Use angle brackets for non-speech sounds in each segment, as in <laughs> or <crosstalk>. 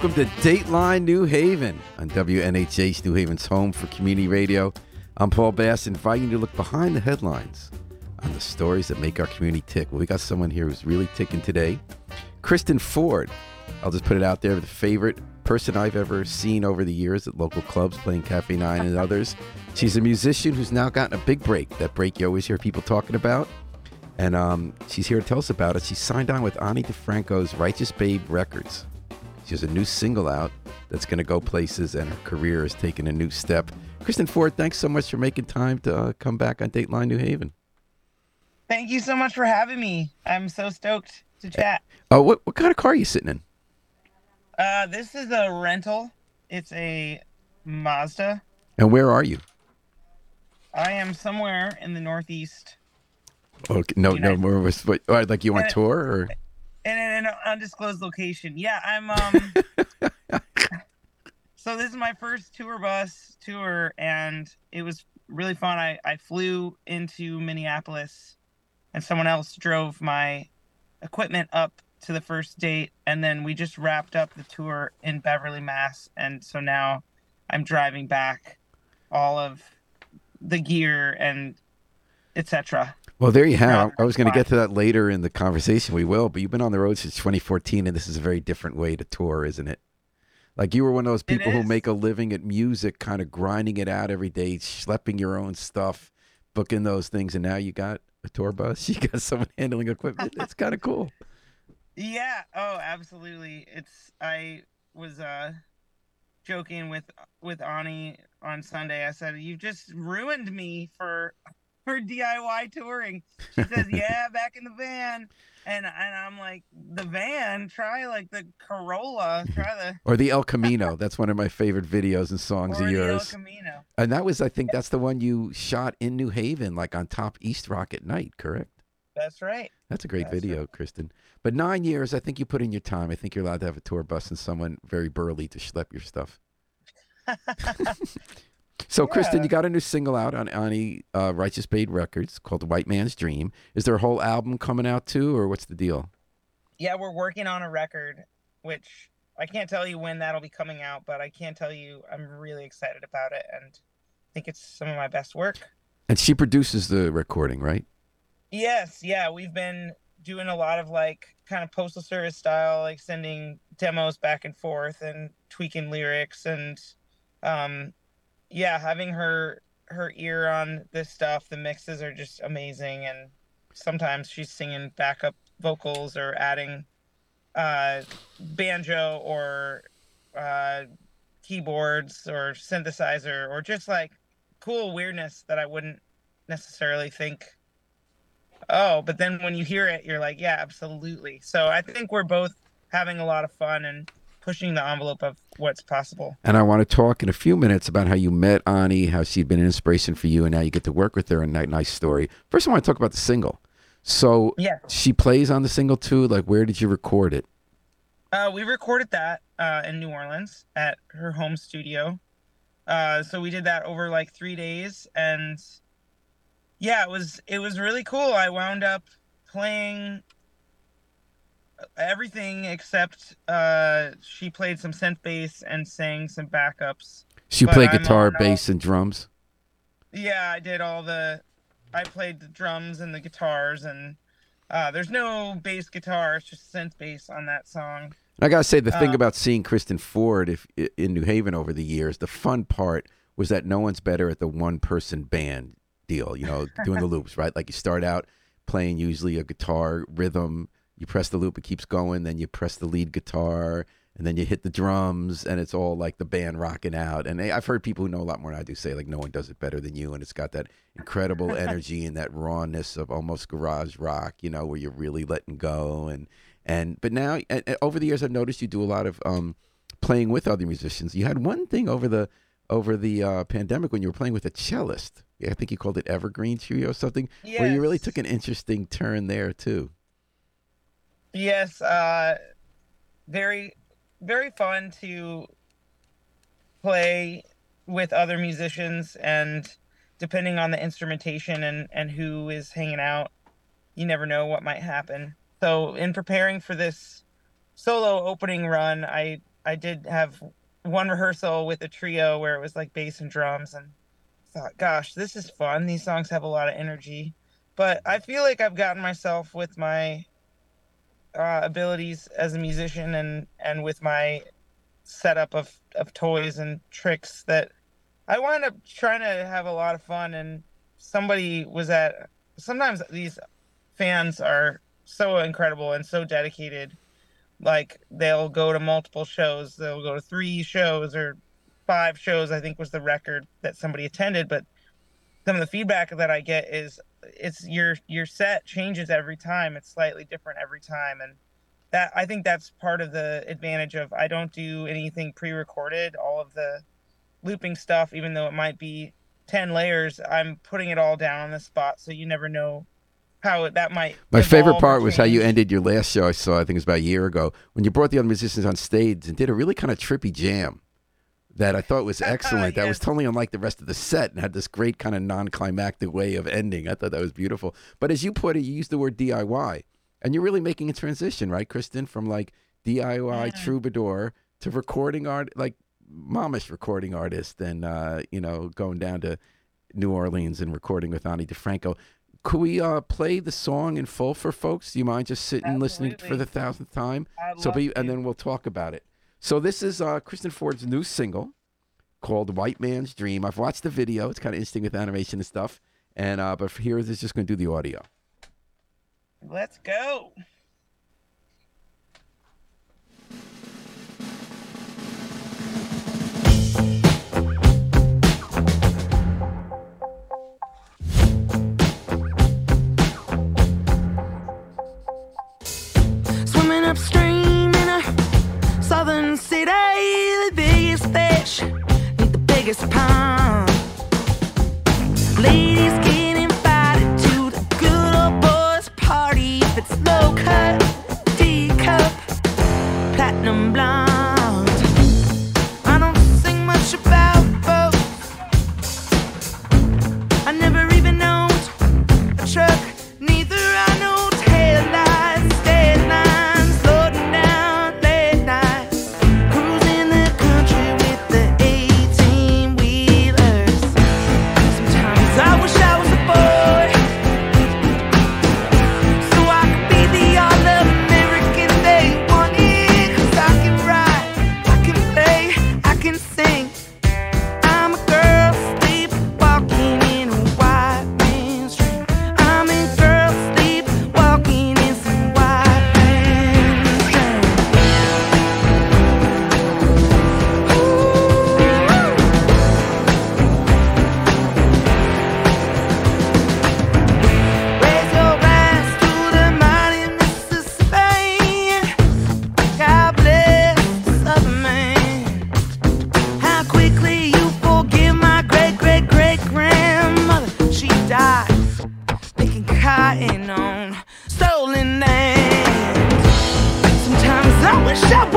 welcome to Dateline New Haven on WNHH New Haven's home for community radio. I'm Paul Bass, inviting you to look behind the headlines on the stories that make our community tick. Well, we got someone here who's really ticking today. Kristen Ford. I'll just put it out there, the favorite person I've ever seen over the years at local clubs playing Cafe Nine and others. She's a musician who's now gotten a big break. That break you always hear people talking about. And um, she's here to tell us about it. She signed on with Ani DiFranco's Righteous Babe Records. She has a new single out that's going to go places, and her career is taking a new step. Kristen Ford, thanks so much for making time to uh, come back on Dateline New Haven. Thank you so much for having me. I'm so stoked to chat. Oh, what, what kind of car are you sitting in? Uh, this is a rental. It's a Mazda. And where are you? I am somewhere in the Northeast. Okay, no, no more. What, or, like you on And- tour or? In an undisclosed location. Yeah, I'm um <laughs> So this is my first tour bus tour and it was really fun. I I flew into Minneapolis and someone else drove my equipment up to the first date and then we just wrapped up the tour in Beverly, Mass and so now I'm driving back all of the gear and etc. Well, there you have. I was going to get to that later in the conversation. We will, but you've been on the road since 2014, and this is a very different way to tour, isn't it? Like you were one of those people who make a living at music, kind of grinding it out every day, schlepping your own stuff, booking those things, and now you got a tour bus. <laughs> You got someone handling equipment. It's kind of cool. Yeah. Oh, absolutely. It's I was uh joking with with Ani on Sunday. I said, "You've just ruined me for for DIY touring." She says, <laughs> "Yeah, back in the van." And and I'm like, "The van? Try like the Corolla. Try the Or the El Camino. That's one of my favorite videos and songs or of the El. Camino." And that was, I think, that's the one you shot in New Haven, like on top East Rock at night. Correct? That's right. That's a great That's video, right. Kristen. But nine years, I think you put in your time. I think you're allowed to have a tour bus and someone very burly to schlep your stuff. <laughs> So, Kristen, you got a new single out on Ani uh, Righteous Babe Records called "The White Man's Dream." Is there a whole album coming out too, or what's the deal? yeah, we're working on a record, which I can't tell you when that'll be coming out, but I can tell you I'm really excited about it and I think it's some of my best work. And she produces the recording, right? Yes, yeah, we've been doing a lot of like kind of postal service style, like sending demos back and forth and tweaking lyrics and um yeah, having her her ear on this stuff. The mixes are just amazing and sometimes she's singing backup vocals or adding uh banjo or uh keyboards or synthesizer or just like cool weirdness that I wouldn't necessarily think oh but then when you hear it you're like yeah absolutely so i think we're both having a lot of fun and pushing the envelope of what's possible And I want to talk in a few minutes about how you met Ani, how she'd been an inspiration for you, and now you get to work with her. And that nice story. First, I want to talk about the single. So yeah she plays on the single too. Like, where did you record it? uh, we recorded that uh, in new orleans at her home studio uh, so we did that over like three days and yeah it was it was really cool i wound up playing everything except uh, she played some synth bass and sang some backups She But played I'm guitar, on all- bass, and drums. Yeah, I did all the. I played the drums and the guitars, and uh, there's no bass guitar. It's just synth bass on that song. I gotta say, the thing Uh, about seeing Kristen Ford if, in New Haven over the years, the fun part was that no one's better at the one-person band deal. You know, doing the <laughs> loops, right? Like you start out playing usually a guitar rhythm, you press the loop, it keeps going, then you press the lead guitar, and then you hit the drums, and it's all like the band rocking out. And I- I've heard people who know a lot more than I do say like no one does it better than you, and it's got that incredible <laughs> energy and that rawness of almost garage rock. You know, where you're really letting go and and but now and, and over the years I've noticed you do a lot of um, playing with other musicians. You had one thing over the over the uh, pandemic when you were playing with a cellist. I think you called it Evergreen Trio or something. Where you really took an interesting turn there too. Yes, uh, very, very fun to play with other musicians, and depending on the instrumentation and and who is hanging out, you never know what might happen. So, in preparing for this solo opening run, I I did have one rehearsal with a trio where it was like bass and drums, and thought, gosh, this is fun. These songs have a lot of energy, but I feel like I've gotten myself with my uh, abilities as a musician and and with my setup of of toys and tricks that I wind up trying to have a lot of fun. And somebody was at sometimes these fans are so incredible and so dedicated. Like they'll go to multiple shows, they'll go to three shows or five shows. I think was the record that somebody attended. But some of the feedback that I get is it's your your set changes every time. It's slightly different every time, and that I think that's part of the advantage of I don't do anything pre-recorded. All of the looping stuff, even though it might be ten layers, I'm putting it all down on the spot, so you never know how it, that might. My favorite part was how you ended your last show. I saw. I think it was about a year ago when you brought the other musicians on stage and did a really kind of trippy jam that I thought was <laughs> excellent. yes. That was totally unlike the rest of the set and had this great kind of non-climactic way of ending. I thought that was beautiful. But as you put it, you used the word DIY, and you're really making a transition, right, Kristen, from like DIY yeah. troubadour to recording art, like momish recording artist, and uh, you know, going down to New Orleans and recording with Ani DiFranco. Could we uh, play the song in full for folks? Do you mind just sitting Absolutely. listening for the thousandth time? I'd so, be, and then we'll talk about it. So this is uh, Kristen Ford's new single called "White Man's Dream." I've watched the video; it's kind of interesting with animation and stuff. And uh, but here is just going to do the audio. Let's go. wish I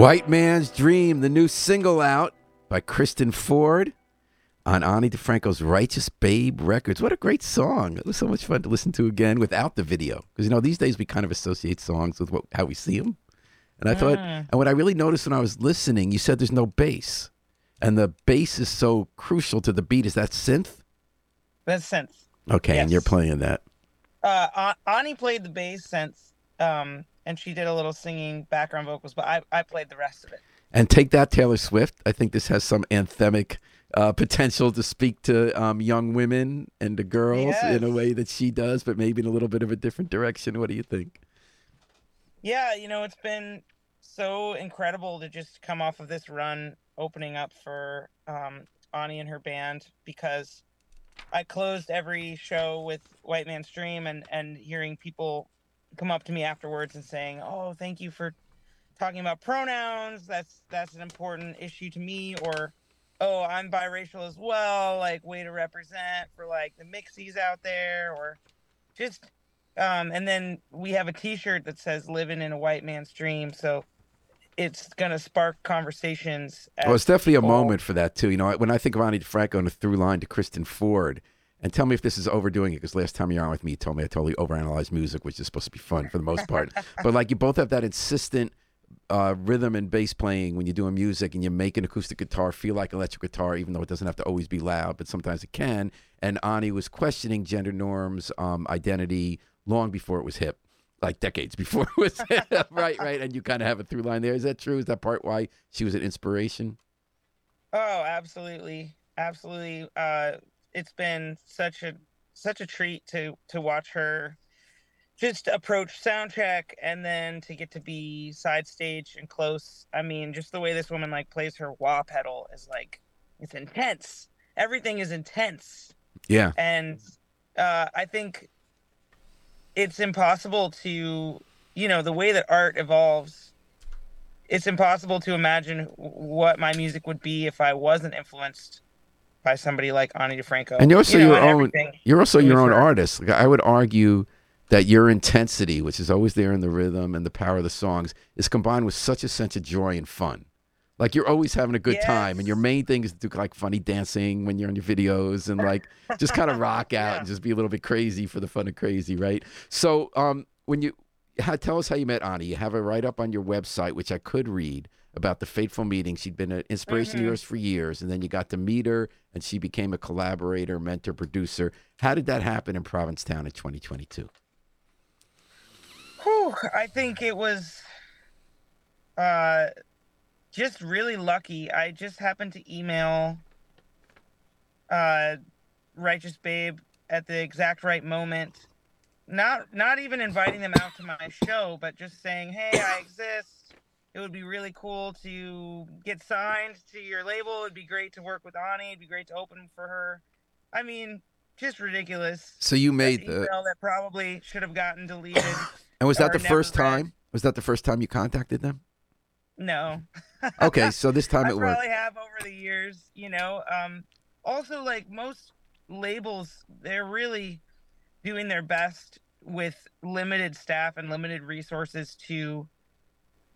White Man's Dream, the new single out by Kristen Ford on Ani DiFranco's Righteous Babe Records. What a great song. It was so much fun to listen to again without the video. Because, you know, these days we kind of associate songs with what, how we see them. And I thought, and what I really noticed when I was listening, you said there's no bass. And the bass is so crucial to the beat. Is that synth? That's synth. Okay, and you're playing that. Uh, Ani played the bass synth, um, and she did a little singing background vocals, but I, I played the rest of it. And take that, Taylor Swift. I think this has some anthemic uh, potential to speak to um, young women and to girls in a way that she does, but maybe in a little bit of a different direction. What do you think? Yeah, you know, it's been so incredible to just come off of this run opening up for um, Ani and her band because I closed every show with White Man's Dream and, and hearing people come up to me afterwards and saying, "Oh, thank you for talking about pronouns. That's that's an important issue to me." Or, "Oh, I'm biracial as well. Like, way to represent for like the mixies out there." Or, just um, and then we have a T-shirt that says "Living in a White Man's Dream," so it's gonna spark conversations. Well, it's definitely a moment for that, too. You know, when I think of Ani DiFranco and a through line to Kristen Ford, and tell me if this is overdoing it, because last time you were on with me, you told me I totally overanalyzed music, which is supposed to be fun for the most part. <laughs> but like you both have that insistent uh, rhythm and bass playing when you're doing music and you make an acoustic guitar feel like electric guitar, even though it doesn't have to always be loud, but sometimes it can. And Ani was questioning gender norms, um, identity long before it was hip, like decades before it was hip. <laughs> right, right. And you kind of have a through line there. Is that true? Is that part why she was an inspiration? Oh, absolutely, absolutely. Uh, it's been such a such a treat to to watch her just approach soundcheck and then to get to be side stage and close. I mean, just the way this woman like plays her wah pedal is like it's intense. Everything is intense, Yeah. and uh, I think it's impossible to, you know, the way that art evolves. It's impossible to imagine what my music would be if I wasn't influenced by somebody like Ani DiFranco. And you're also You know, your own. You're also your own artist. Like I would argue that your intensity, which is always there in the rhythm and the power of the songs, is combined with such a sense of joy and fun. Like you're always having a good time, and your main thing is to do like funny dancing when you're in your videos, and like just kind of <laughs> rock out Yeah. and just be a little bit crazy for the fun of crazy, right? So, um, when you how, tell us how you met Ani, you have a write up on your website, which I could read about the fateful meeting. She'd been an inspiration of Mhm. yours for years, and then you got to meet her, and she became a collaborator, mentor, producer. How did that happen in Provincetown in 2022? Whew, I think it was uh, just really lucky. I just happened to email uh, Righteous Babe at the exact right moment. Not not even inviting them out to my show, but just saying, "Hey, I exist. It would be really cool to get signed to your label. It'd be great to work with Ani. It'd be great to open for her." I mean, just ridiculous. So you made the, email that probably should have gotten deleted. <coughs> and was that the first read. time? Was that the first time you contacted them? No. <laughs> Okay, so this time <laughs> I it worked. probably have over the years, you know. Um, also, like most labels, they're really doing their best with limited staff and limited resources to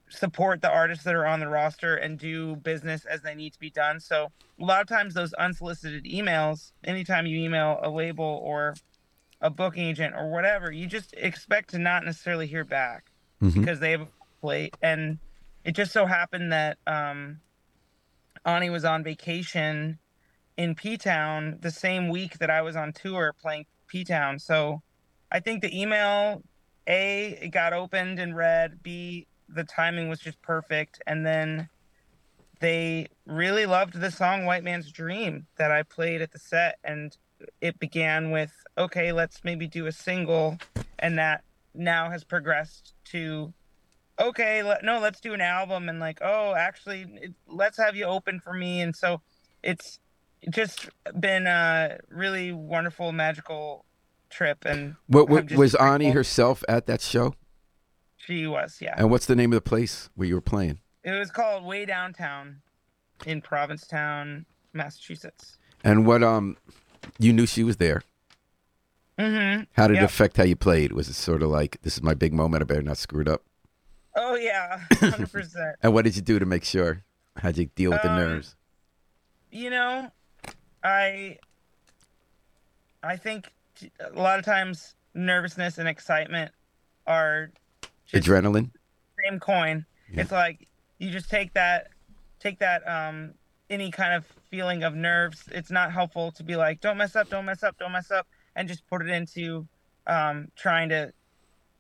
support the artists that are on the roster and do business as they need to be done. So a lot of times those unsolicited emails, anytime you email a label or a booking agent or whatever, you just expect to not necessarily hear back Mhm. because they have a plate. And it just so happened that um, Ani was on vacation in P Town the same week that I was on tour playing P Town. So I think the email, A, it got opened and read, B, the timing was just perfect. And then they really loved the song White Man's Dream that I played at the set. And it began with, okay, let's maybe do a single. And that now has progressed to, okay, let, no, let's do an album. And like, oh, actually, it, let's have you open for me. And so it's just been a really wonderful, magical trip. And What, what was Ani herself at that show? She was, yeah. And what's the name of the place where you were playing? It was called Way Downtown in Provincetown, Massachusetts. And what um, you knew she was there. Mm-hmm. How did it affect how you played? Was it sort of like this is my big moment? I better not screw it up. Oh yeah, <coughs> hundred percent. And what did you do to make sure? How'd you deal with the Um, nerves? You know, I I think a lot of times nervousness and excitement are just Adrenaline. same coin. Yeah. It's like you just take that take that um any kind of feeling of nerves. It's not helpful to be like, don't mess up, don't mess up, don't mess up, and just put it into um trying to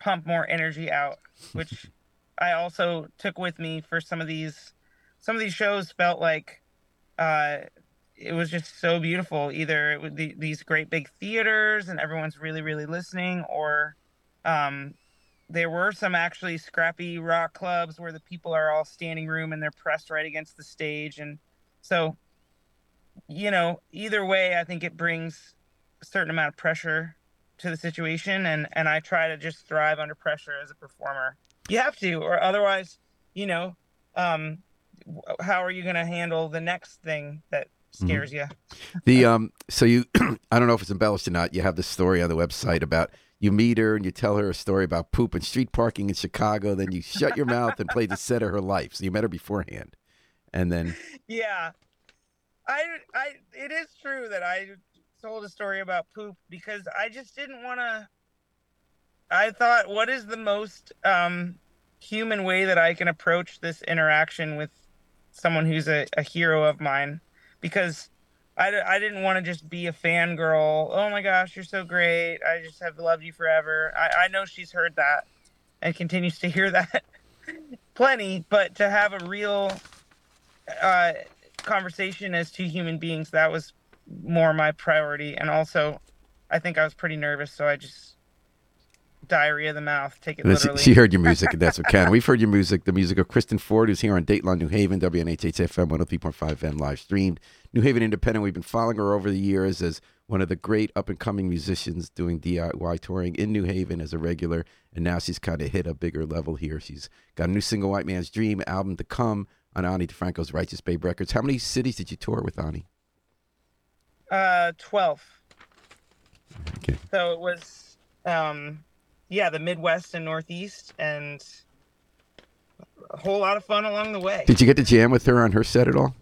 pump more energy out, which I also took with me for some of these some of these shows felt like uh it was just so beautiful. Either it would the, these great big theaters and everyone's really, really listening, or um, there were some actually scrappy rock clubs where the people are all standing room and they're pressed right against the stage. And so, you know, either way, I think it brings a certain amount of pressure to the situation. And, and I try to just thrive under pressure as a performer. You have to, or otherwise, you know, um, how are you going to handle the next thing that scares you? The <laughs> um, so you, <clears throat> I don't know if it's embellished or not. You have the story on the website about you meet her and you tell her a story about poop and street parking in Chicago. Then you shut your mouth and play the set of her life. So you met her beforehand, and then Yeah. I I it is true that I told a story about poop because I just didn't want to I thought what is the most um human way that I can approach this interaction with someone who's a, a hero of mine because I, I didn't want to just be a fangirl. Oh my gosh, you're so great. I just have loved you forever. I, I know she's heard that and continues to hear <laughs> that plenty, but to have a real uh, conversation as two human beings that was more my priority and also i think i was pretty nervous so i just diarrhea of the mouth take it she, <laughs> literally she heard your music, and that's what counted. We've heard your music, the music of Kristen Ford, who's here on Dateline New Haven, WNHH FM 103.5 FM live streamed. New Haven Independent. We've been following her over the years as one of the great up and coming musicians doing DIY touring in New Haven as a regular, and now she's kind of hit a bigger level here. She's got a new single, White Man's Dream, album to come on Ani DiFranco's Righteous Babe Records. How many cities did you tour with Ani? uh 12 Okay. so it was um yeah the midwest and northeast and a whole lot of fun along the way Did you get to jam with her on her set at all?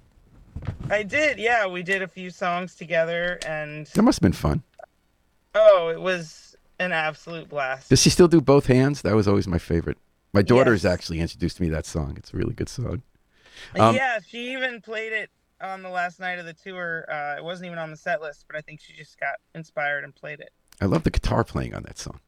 i did yeah we did a few songs together and That must have been fun. oh it was an absolute blast Does she still do both hands? That was always my favorite. My daughter's Yes. actually introduced me to that song. It's a really good song. Um, yeah, she even played it on the last night of the tour. Uh, it wasn't even on the set list, but I think she just got inspired and played it. I love the guitar playing on that song.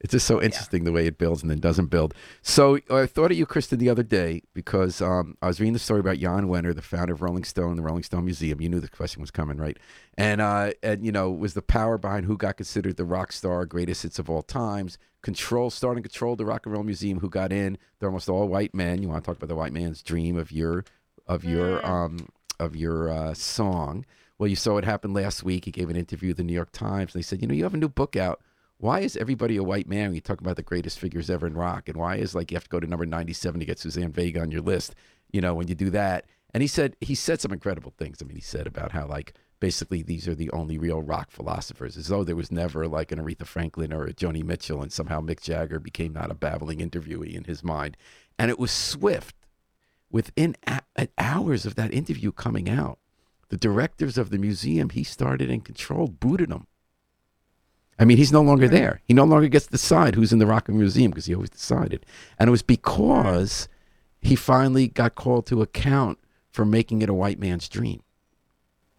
It's just so interesting the way it builds and then doesn't build. So I thought of you, Kristen, the other day because um, I was reading the story about Jan Wenner, the founder of Rolling Stone, the Rolling Stone Museum. You knew the question was coming, right? And uh, and you know was the power behind who got considered the rock star, greatest hits of all times. Control, starting control the Rock and Roll Museum. Who got in? They're almost all white men. You want to talk about the white man's dream of your of your Mm. um of your uh, song. Well, you saw what happened last week. He gave an interview with the New York Times. And they said, you know, you have a new book out. Why is everybody a white man when you talk about the greatest figures ever in rock? And why is like you have to go to number 97 to get Suzanne Vega on your list, you know, when you do that? And he said, he said some incredible things. I mean, he said about how like basically these are the only real rock philosophers, as though there was never like an Aretha Franklin or a Joni Mitchell, and somehow Mick Jagger became not a babbling interviewee in his mind. And it was swift. Within a- hours of that interview coming out, the directors of the museum he started and controlled booted him. I mean, he's no longer there. He no longer gets to decide who's in the Rock and Museum because he always decided. And it was because he finally got called to account for making it a white man's dream.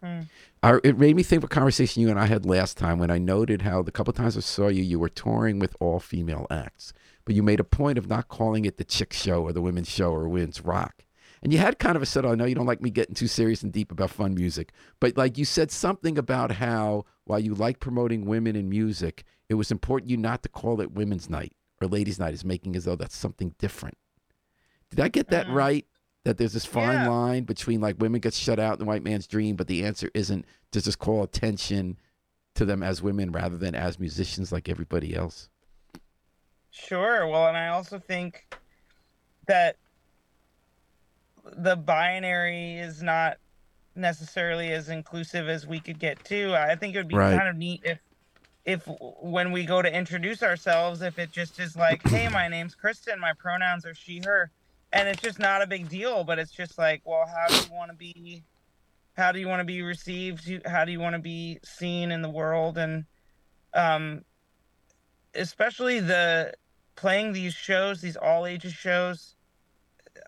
Hmm. Our, it made me think of a conversation you and I had last time when I noted how the couple times I saw you, you were touring with all female acts, but you made a point of not calling it the chick show or the women's show or women's rock. And you had kind of a set. I know you don't like me getting too serious and deep about fun music, but like you said something about how while you like promoting women in music, it was important you not to call it women's night or ladies' night, is making as though that's something different. Did I get that Mhm. right? That there's this fine Yeah. line between like women get shut out in the white man's dream, but the answer isn't to just call attention to them as women rather than as musicians like everybody else. Sure. Well, and I also think that the binary is not necessarily as inclusive as we could get to. I think it would be Right. kind of neat if if when we go to introduce ourselves, if it just is like, hey, my name's Kristen, my pronouns are she, her, and it's just not a big deal, but it's just like, well, how do you want to be? How do you want to be received? How do you want to be seen in the world? And um, especially the playing these shows, these all ages shows.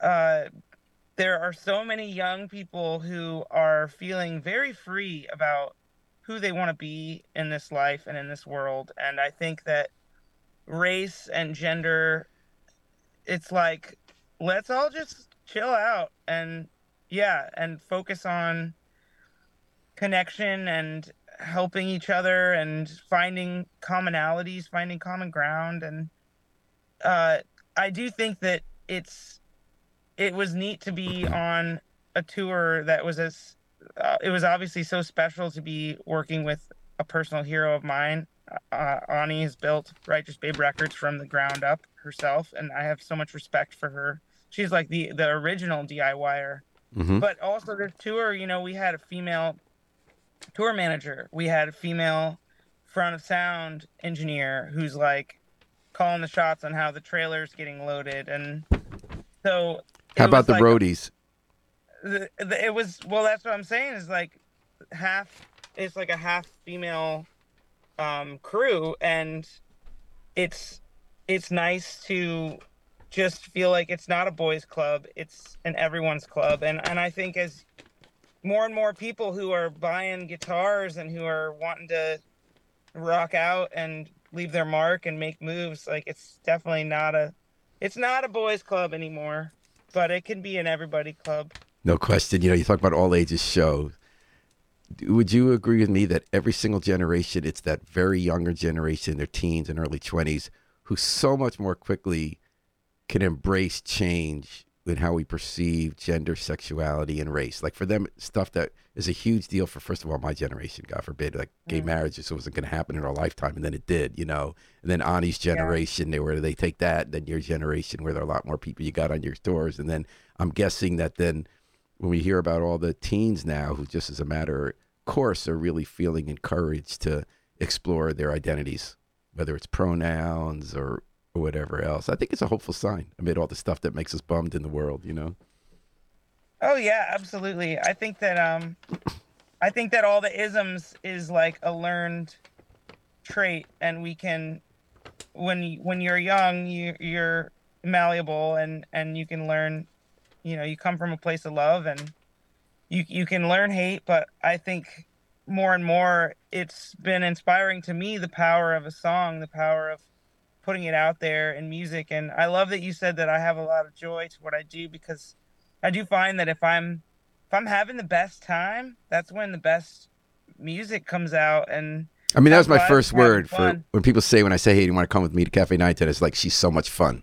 Uh, there are so many young people who are feeling very free about who they want to be in this life and in this world. And I think that race and gender, it's like, let's all just chill out and, yeah, and focus on connection and helping each other and finding commonalities, finding common ground. And uh, I do think that it's, it was neat to be on a tour that was as uh, it was obviously so special to be working with a personal hero of mine. Uh, Ani has built Righteous Babe Records from the ground up herself, and I have so much respect for her. She's like the the original DIYer. Mm-hmm. But also the tour, you know, we had a female tour manager. We had a female front of sound engineer who's like calling the shots on how the trailer's getting loaded, and so. How about the like roadies? the, the, it was well that's what i'm saying is like half it's like a half female um crew and it's it's nice to just feel like it's not a boys club it's an everyone's club and and i think as more and more people who are buying guitars and who are wanting to rock out and leave their mark and make moves like it's definitely not a it's not a boys club anymore but it can be an everybody club No question. You know, you talk about all ages shows. Would you agree with me that every single generation, it's that very younger generation, their teens and early 20s, who so much more quickly can embrace change in how we perceive gender, sexuality, and race? Like for them, stuff that is a huge deal for, first of all, my generation, God forbid, like gay Mm. marriage just wasn't going to happen in our lifetime. And then it did, you know. And then Ani's generation, they where they take that, then your generation, where there are a lot more people you got on your tours. And then I'm guessing that then when we hear about all the teens now who just as a matter of course are really feeling encouraged to explore their identities whether it's pronouns or, or whatever else i think it's a hopeful sign amid all the stuff that makes us bummed in the world you know Oh yeah, absolutely. I think that um I think that all the isms is like a learned trait and we can when when you're young, you you're malleable and and you can learn you know, you come from a place of love and you you can learn hate, but I think more and more it's been inspiring to me the power of a song, the power of putting it out there in music and I love that you said that I have a lot of joy to what I do because I do find that if I'm if I'm having the best time, that's when the best music comes out and i mean that was my That's why I'm first word for when people say when i say hey do you want to come with me to cafe 910 it's like she's so much fun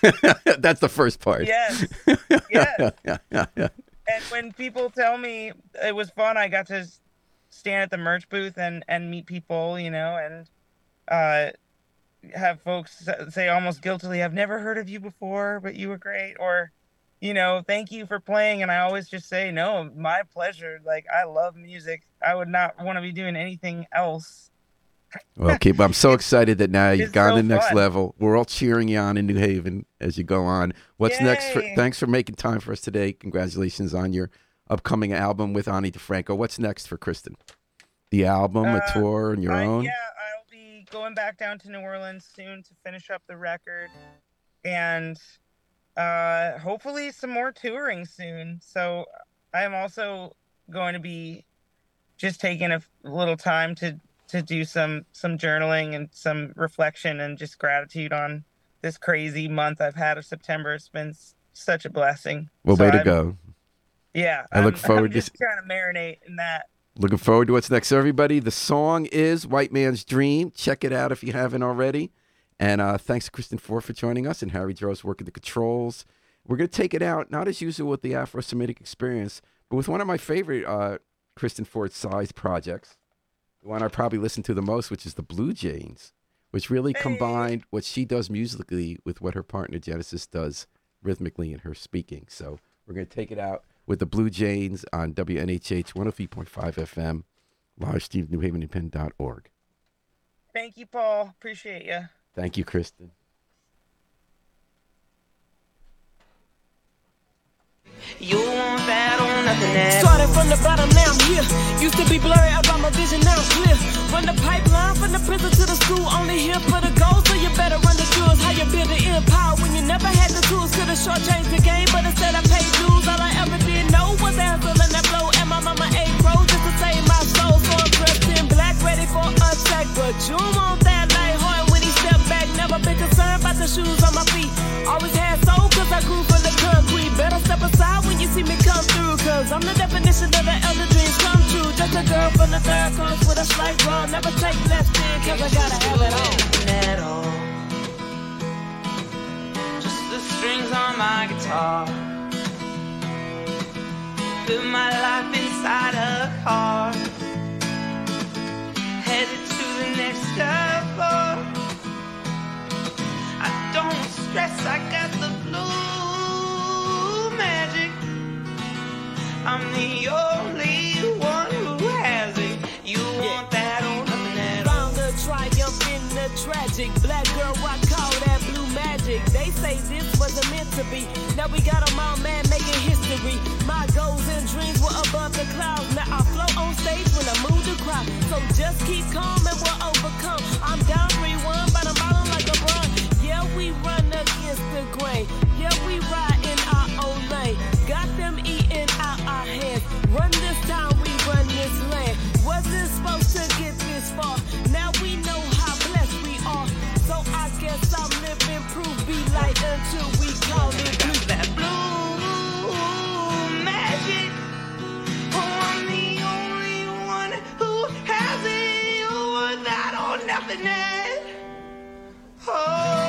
<laughs> that's the first part yes. <laughs> yes. yeah, yeah, yeah. And when people tell me it was fun, I got to stand at the merch booth and and meet people, you know, and uh have folks say almost guiltily, "I've never heard of you before, but you were great," or you know, "Thank you for playing." And I always just say, "No, my pleasure. Like I love music. I would not want to be doing anything else." Well, keep. I'm so <laughs> excited that now you've It's gone so to the next fun. level. We're all cheering you on in New Haven as you go on. What's next? For, thanks for making time for us today. Congratulations on your upcoming album with Ani DiFranco. What's next for Kristen? The album, a Uh, tour, and your own. Yeah, going back down to New Orleans soon to finish up the record, and uh, hopefully some more touring soon. So I am also going to be just taking a little time to to do some some journaling and some reflection and just gratitude on this crazy month I've had of September. It's been s- such a blessing. Well, So way to I'm- go. Yeah, I look I'm- <laughs> forward I'm to just trying to marinate in that. Looking forward to what's next. Everybody, the song is White Man's Dream. Check it out if you haven't already. And uh, thanks to Kristen Ford for joining us and Harry Droz working the controls. We're going to take it out, not as usual with the Afro Semitic experience, but with one of my favorite uh, Kristen Ford sized projects. The one I probably listen to the most, which is the Blue Jays, which really Hey. combined what she does musically with what her partner Genesis does rhythmically in her speaking. So we're going to take it out with the Blue Jays on WNHH 103.5 FM, live stream at newhavenindependent.org. Thank you, Paul. Appreciate you. Thank you, Kristen. You want that or nothing else. Started from the bottom, now I'm here. Used to be blurry about my vision, now it's clear. Run the pipeline from the prison to the school, only here for the goals, so you better run the jewels. How you build an empire when you never had the tools. Could've the game, but from the third class with a slight wrong. Never take less than, cause I gotta have it all. all. Just the strings on my guitar. Put my life inside a car. Headed to the next level. Oh. I don't stress, I got the blue magic. I'm the only Black girl, I call that blue magic. They say this wasn't meant to be. Now we got 'em all man making history. My goals and dreams were above the clouds. Now I float on stage when I move the crowd. So just keep calm and we'll overcome. I'm down 3-1, but I'm ballin' like a run. Yeah, we run against the grain. Yeah, we ride in our own lane. Got them eating out our hands. Run this town, we run this land. Wasn't supposed to get this far. Until we call it blue. that blue magic. Oh, I'm the only one who has it. You want that or nothing. eh? Oh.